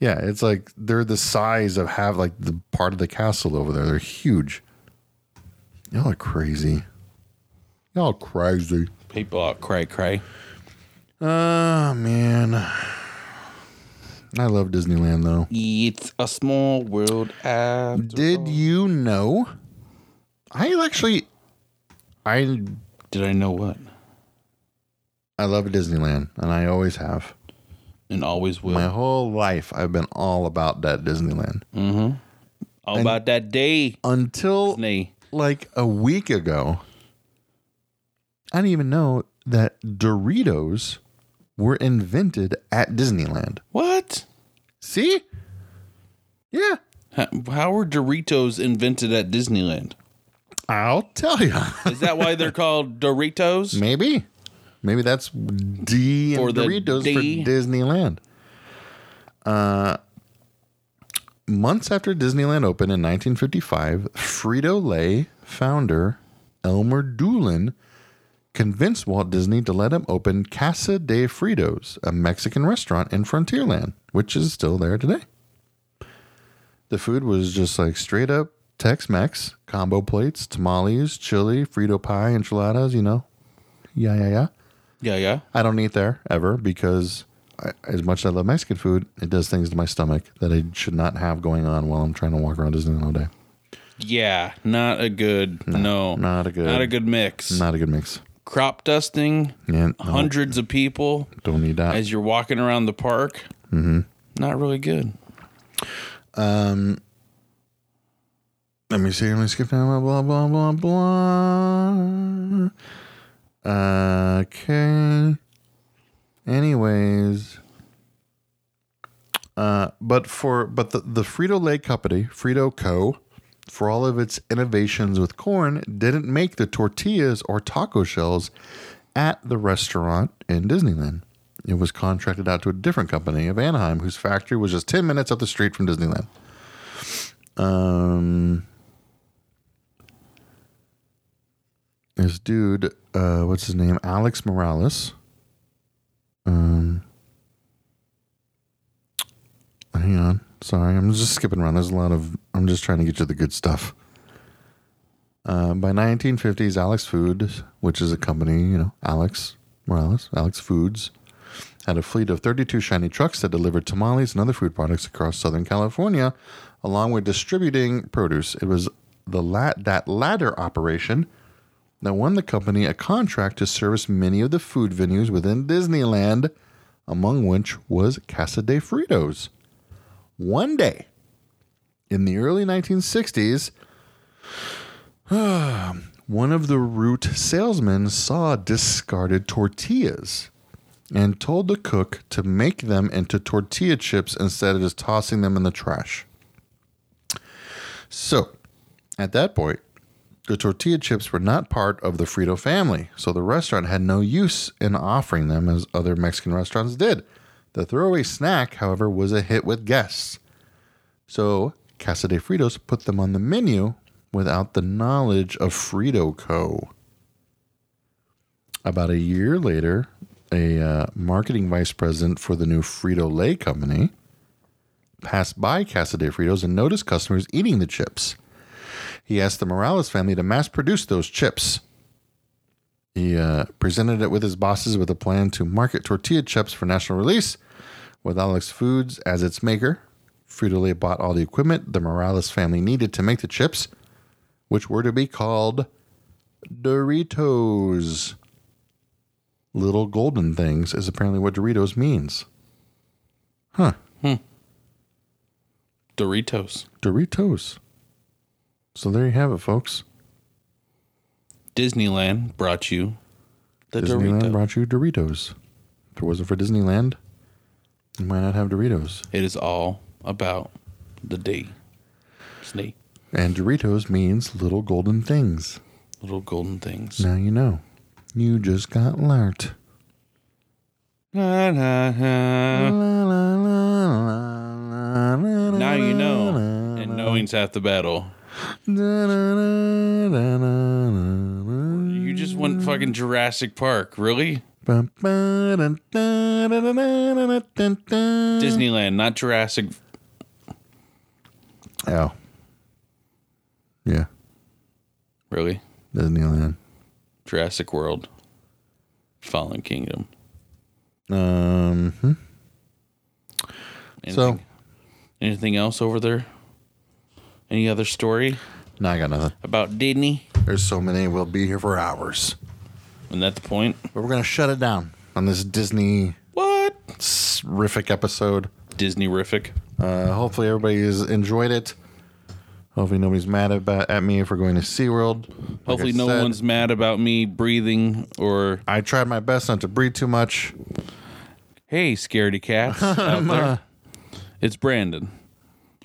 yeah, it's like they're the size of have like the part of the castle over there. They're huge. Y'all are crazy. Y'all crazy. People are cray cray. Oh man. I love Disneyland though. It's a small world after Did you know? I actually I Did I know what? I love Disneyland and I always have. And always will. My whole life I've been all about that Disneyland. Mm-hmm. All about that day. Until Disney. like a week ago, I didn't even know that Doritos were invented at Disneyland. What? See? Yeah, How, how were Doritos invented at Disneyland? I'll tell you. Is that why they're called Doritos? Maybe. Maybe that's D and Or Doritos D. for Disneyland. Uh, months after Disneyland opened in 1955, Frito Lay founder Elmer Doolin convinced Walt Disney to let him open Casa de Fritos, a Mexican restaurant in Frontierland, which is still there today. The food was just like straight up Tex Mex, combo plates, tamales, chili, Frito pie, enchiladas, you know. Yeah, yeah, yeah. Yeah, yeah. I don't eat there ever because I, as much as I love Mexican food, it does things to my stomach that I should not have going on while I'm trying to walk around Disneyland all day. Yeah, not a good no, not a good- not a good mix. Not a good mix. Crop dusting, Yeah, no, hundreds of people don't need that. as you're walking around the park. Mm-hmm. Not really good. Let me see. Let me skip down. Blah blah blah blah. Okay. Anyways, uh, but for but the the Frito Lay company, Frito Co, for all of its innovations with corn, didn't make the tortillas or taco shells at the restaurant in Disneyland. It was contracted out to a different company of Anaheim, whose factory was just ten minutes up the street from Disneyland. Um, this dude, uh, what's his name? Alex Morales. Um, hang on. Sorry, I'm just skipping around. There's a lot of. I'm just trying to get you the good stuff. Uh, by 1950s, Alex Foods, which is a company, you know, Alex Morales, Alex Foods, had a fleet of 32 shiny trucks that delivered tamales and other food products across Southern California, along with distributing produce. It was the la- that latter operation that won the company a contract to service many of the food venues within Disneyland, among which was Casa de Fritos. One day, in the early 1960s, one of the route salesmen saw discarded tortillas and told the cook to make them into tortilla chips instead of just tossing them in the trash. So, at that point, the tortilla chips were not part of the Frito family, so the restaurant had no use in offering them as other Mexican restaurants did. The throwaway snack, however, was a hit with guests. So, Casa de Fritos put them on the menu without the knowledge of Frito Co. About a year later, a uh, marketing vice president for the new Frito Lay company passed by Casa de Fritos and noticed customers eating the chips. He asked the Morales family to mass produce those chips. He uh, presented it with his bosses with a plan to market tortilla chips for national release with Alex Foods as its maker. Frito Lay bought all the equipment the Morales family needed to make the chips, which were to be called Doritos. Little golden things is apparently what Doritos means. Huh. Hmm. Doritos. Doritos. So there you have it, folks. Disneyland brought you the Disneyland Dorito. brought you Doritos. If it wasn't for Disneyland, you might not have Doritos. it is all about the D. Disney. And Doritos means little golden things. Little golden things. Now you know. You just got learnt. Na, na, na. Now you know. And knowing's half the battle. You just went fucking Jurassic Park. Really? Disneyland, not Jurassic. Oh. Yeah. Really? Disneyland. Jurassic World. Fallen Kingdom. Um, hmm. Anything, So- anything else over there? Any other story No, I got nothing. about Disney? There's so many. We'll be here for hours. And that's the point. But we're going to shut it down on this Disney What? rific episode. Disney rific. Uh, hopefully everybody has enjoyed it. Hopefully nobody's mad about, at me if we're going to SeaWorld. Like Hopefully, I no said, one's mad about me breathing or I tried my best not to breathe too much. hey, scaredy cats out there. It's Brandon.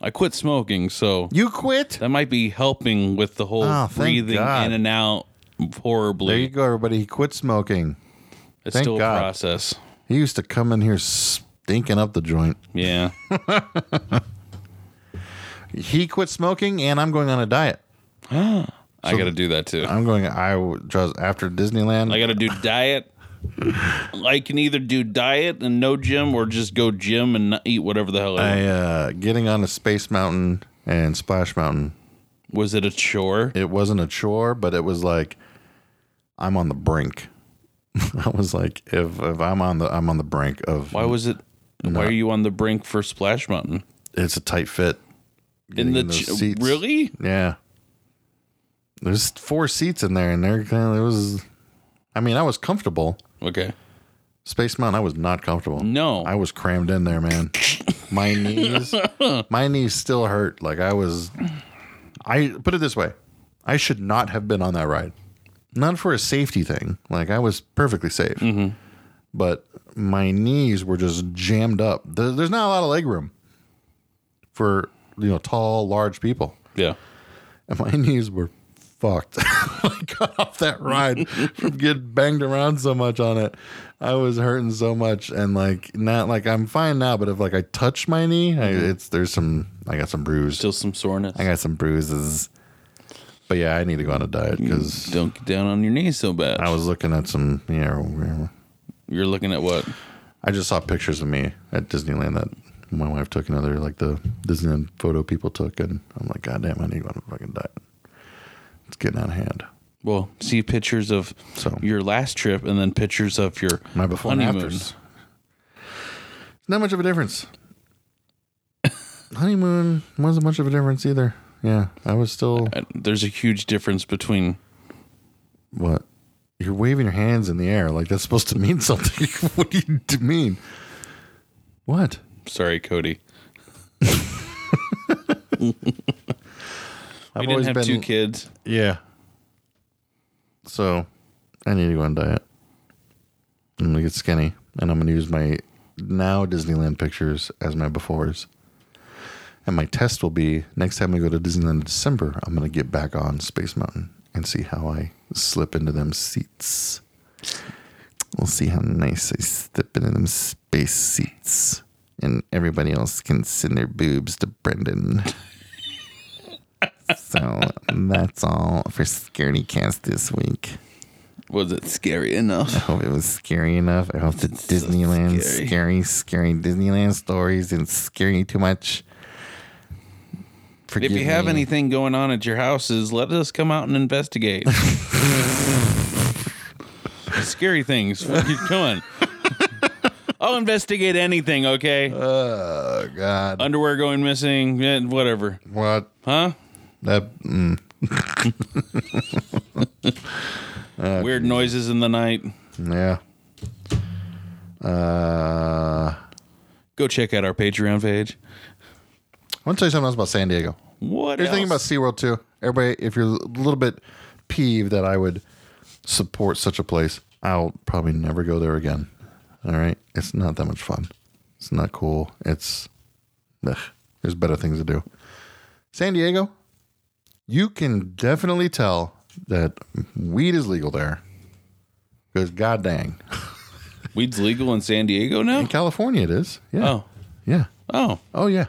I quit smoking, so You quit? that might be helping with the whole Oh, breathing God. in and out horribly. There you go, everybody. He quit smoking. It's thank still God. a process. He used to come in here stinking up the joint. Yeah. He quit smoking, and I'm going on a diet. I got to do that too. I'm going. I just after Disneyland. I got to do diet. I can either do diet and no gym or just go gym and not eat whatever the hell I, I uh, getting on a Space Mountain and Splash Mountain. Was it a chore? It wasn't a chore, but it was like I'm on the brink. I was like, if if I'm on the I'm on the brink of Why was it? Why are you on the brink for Splash Mountain? it's a tight fit. In the in ch- really? Yeah. There's four seats in there, and they're kind of it was. I mean, I was comfortable. Okay. Space Mountain, I was not comfortable. No. I was crammed in there, man. My knees, my knees still hurt. Like I was. I put it this way, I should not have been on that ride. Not for a safety thing. Like I was perfectly safe, Mm-hmm. but my knees were just jammed up. There- There's not a lot of leg room for you know tall, large people Yeah. and my knees were fucked. Got off that ride from getting banged around so much on it. I was hurting so much, and like not like I'm fine now, but if like I touch my knee, I, mm-hmm. it's there's some I got some bruise. Still some soreness. I got some bruises. But yeah, I need to go on a diet because Don't get down on your knees so bad. I was looking at some. You know, You're looking at what? I just saw pictures of me at Disneyland that my wife took another like the Disneyland photo people took, and I'm like, God damn, I need to go on a fucking diet. It's getting out of hand. Well, see pictures of So- your last trip and then pictures of your My before and honeymoon. afters. Not much of a difference. honeymoon wasn't much of a difference either. Yeah, I was still There's a huge difference between what? You're waving your hands in the air like that's supposed to mean something. what do you mean? What? sorry, Cody. I've didn't have two kids. Yeah. So I need to go on diet. I'm gonna get skinny, and I'm gonna use my now Disneyland pictures as my befores. And my test will be next time we go to Disneyland in December. I'm gonna get back on Space Mountain and see how I slip into them seats. We'll see how nice I slip into them space seats, and everybody else can send their boobs to Brendan. So that's all for Scaredy Cast this week. Was it scary enough? I hope it was scary enough. I hope the Disneyland scary. scary. scary, Disneyland stories didn't scare you too much. Forgive If you have me. anything going on at your houses, let us come out and investigate. Scary things. Come on. I'll investigate anything, okay? oh God, Underwear going missing, eh, whatever. what Huh? That? Mm, Weird noises in the night. yeah. Uh, Go check out our Patreon page. I want to tell you something else about San Diego. What the thinking about? SeaWorld too. Everybody, if you're a little bit peeved that I would support such a place, I'll probably never go there again. All right. It's not that much fun. It's not cool. It's ugh, there's better things to do. San Diego, you can definitely tell that weed is legal there. Because god dang. Weed's legal in San Diego now? In California it is. Yeah. Oh. Yeah. Oh. Oh yeah.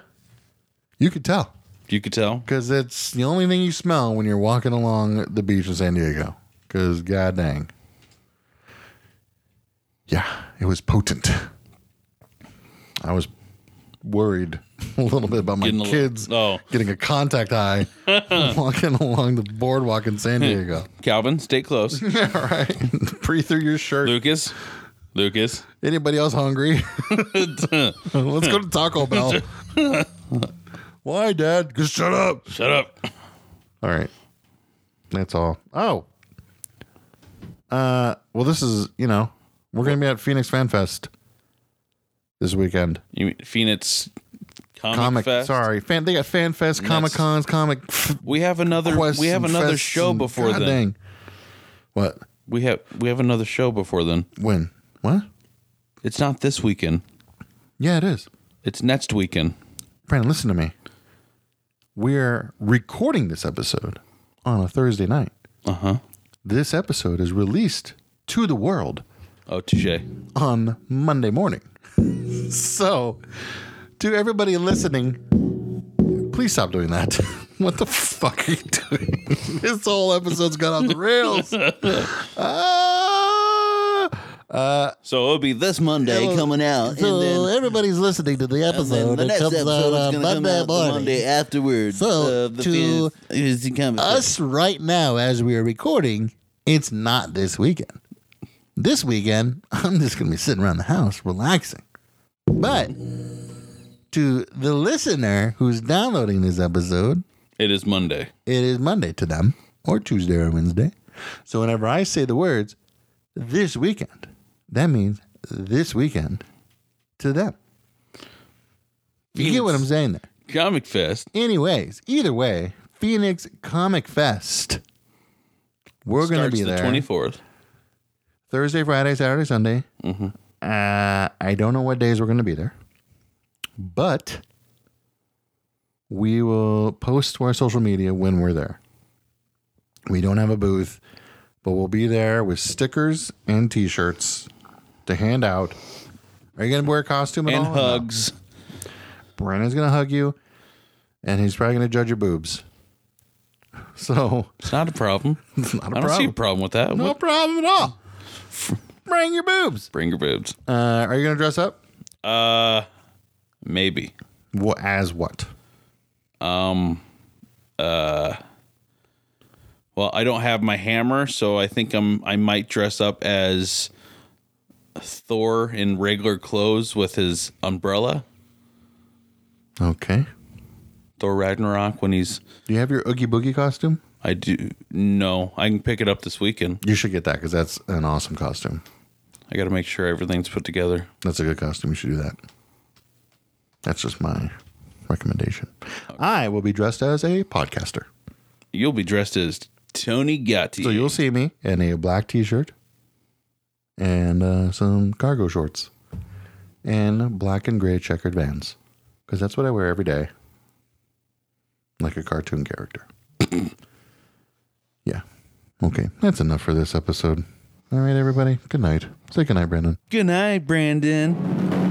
You could tell. You could tell. Because it's the only thing you smell when you're walking along the beach in San Diego. Because, god dang. Yeah, it was potent. I was worried a little bit about my Getting kids oh. getting a contact high walking along the boardwalk in San Diego. Calvin, stay close. yeah, right. Breathe through your shirt. Lucas. Lucas. Anybody else hungry? Let's go to Taco Bell. Why, Dad? Just shut up. Shut up. All right. That's all. Oh. Uh well this is, you know, we're gonna be at Phoenix Fan Fest this weekend. You mean Phoenix Comic, Comic Fest? sorry. Fan they got fan fest, comic cons, comic We have another we have and another fests show and- before God then. dang. What? We have we have another show before then. When? What? It's not this weekend. Yeah, it is. It's next weekend. Brandon, listen to me. We're recording this episode on a Thursday night. Uh-huh. This episode is released to the world Oh, touche. on Monday morning. so, to everybody listening, please stop doing that. what the fuck are you doing? this whole episode's gone off the rails. Ah! So it'll be this Monday It'll- coming out, So and then everybody's listening to the episode. the It next comes episode out is on going to come Monday out morning. Monday afterwards. So, uh, to Phoenix- Phoenix Comic Fest. Us right now, as we are recording, it's not this weekend. This weekend, I'm just going to be sitting around the house relaxing. But to the listener who's downloading this episode, It is Monday. it is Monday to them, or Tuesday or Wednesday. So, whenever I say the words this weekend, that means this weekend to them. You get what I'm saying there? Comic Fest. Anyways, either way, Phoenix Comic Fest. We're going to be the there. twenty fourth. Thursday, Friday, Saturday, Sunday. Uh, I don't know what days we're going to be there, but we will post to our social media when we're there. We don't have a booth, but we'll be there with stickers and T-shirts to hand out. Are you going to wear a costume at And all? no? hugs. Brandon's going to hug you, and he's probably going to judge your boobs. So It's not a problem. not a I don't see a problem. problem with that. No What- problem at all. Bring your boobs. Bring your boobs. Uh, are you going to dress up? Uh, maybe. What as what? Um, uh, Well, I don't have my hammer, so I think I'm I might dress up as Thor in regular clothes with his umbrella. Okay. Thor Ragnarok when he's Do you have your Oogie Boogie costume? I do no, I can pick it up this weekend. You should get that because that's an awesome costume. I got to make sure everything's put together. That's a good costume. You should do that. That's just my recommendation. I will be dressed as a podcaster. You'll be dressed as Tony Gatti. So you'll see me in a black t shirt and uh, some cargo shorts and black and gray checkered vans because that's what I wear every day. Like a cartoon character. yeah. Okay. That's enough for this episode. All right, everybody. Good night. Say good night, Brandon. Good night, Brandon.